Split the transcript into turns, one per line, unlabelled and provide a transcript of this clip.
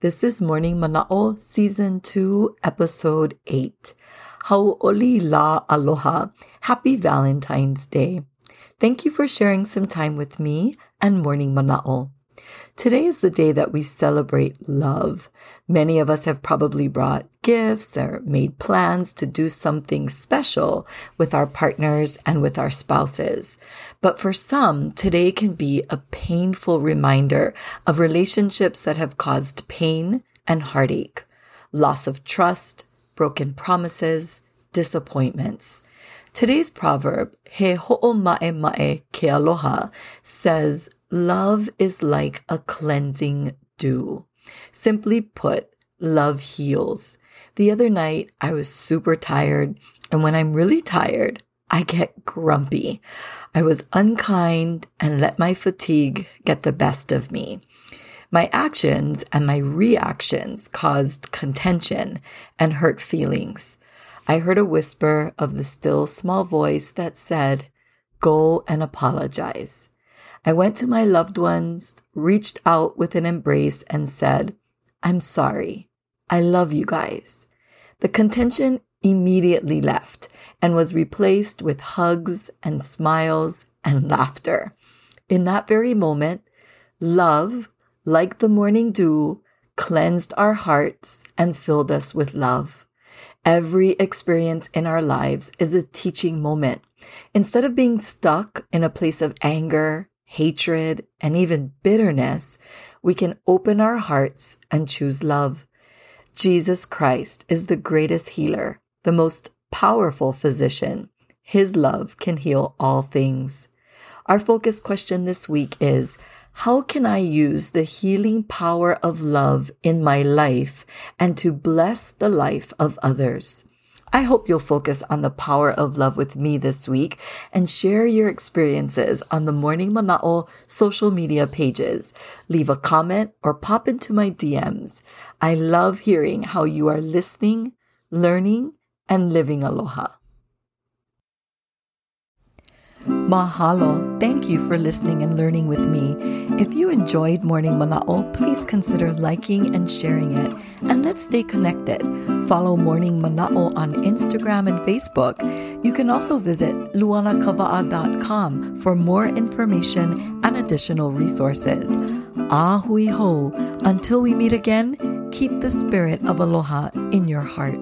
This is Morning Mana'o, Season 2, Episode 8. Hau'oli la aloha. Happy Valentine's Day. Thank you for sharing some time with me and Morning Mana'o. Today is the day that we celebrate love. Many of us have probably brought gifts or made plans to do something special with our partners and with our spouses. But for some, today can be a painful reminder of relationships that have caused pain and heartache, loss of trust, broken promises, disappointments. Today's proverb, he ho'o ma'e ma'e ke aloha, says, love is like a cleansing dew. Simply put, love heals. The other night, I was super tired, and when I'm really tired, I get grumpy. I was unkind and let my fatigue get the best of me. My actions and my reactions caused contention and hurt feelings. I heard a whisper of the still small voice that said, Go and apologize. I went to my loved ones, reached out with an embrace, and said, I'm sorry. I love you guys. The contention immediately left and was replaced with hugs and smiles and laughter. In that very moment, love like the morning dew, cleansed our hearts and filled us with love. Every experience in our lives is a teaching moment. Instead of being stuck in a place of anger, hatred, and even bitterness, we can open our hearts and choose love. Jesus Christ is the greatest healer, the most powerful physician. His love can heal all things. Our focus question this week is how can I use the healing power of love in my life and to bless the life of others? I hope you'll focus on the power of love with me this week and share your experiences on the Morning Mana'o social media pages. Leave a comment or pop into my DMs. I love hearing how you are listening, learning, and living aloha. Mahalo. Thank you for listening and learning with me. If you enjoyed Morning Mana'o, please consider liking and sharing it. And let's stay connected. Follow Morning Mana'o on Instagram and Facebook. You can also visit luanakava'a.com for more information and additional resources. A hui hou. Until we meet again, keep the spirit of aloha in your heart.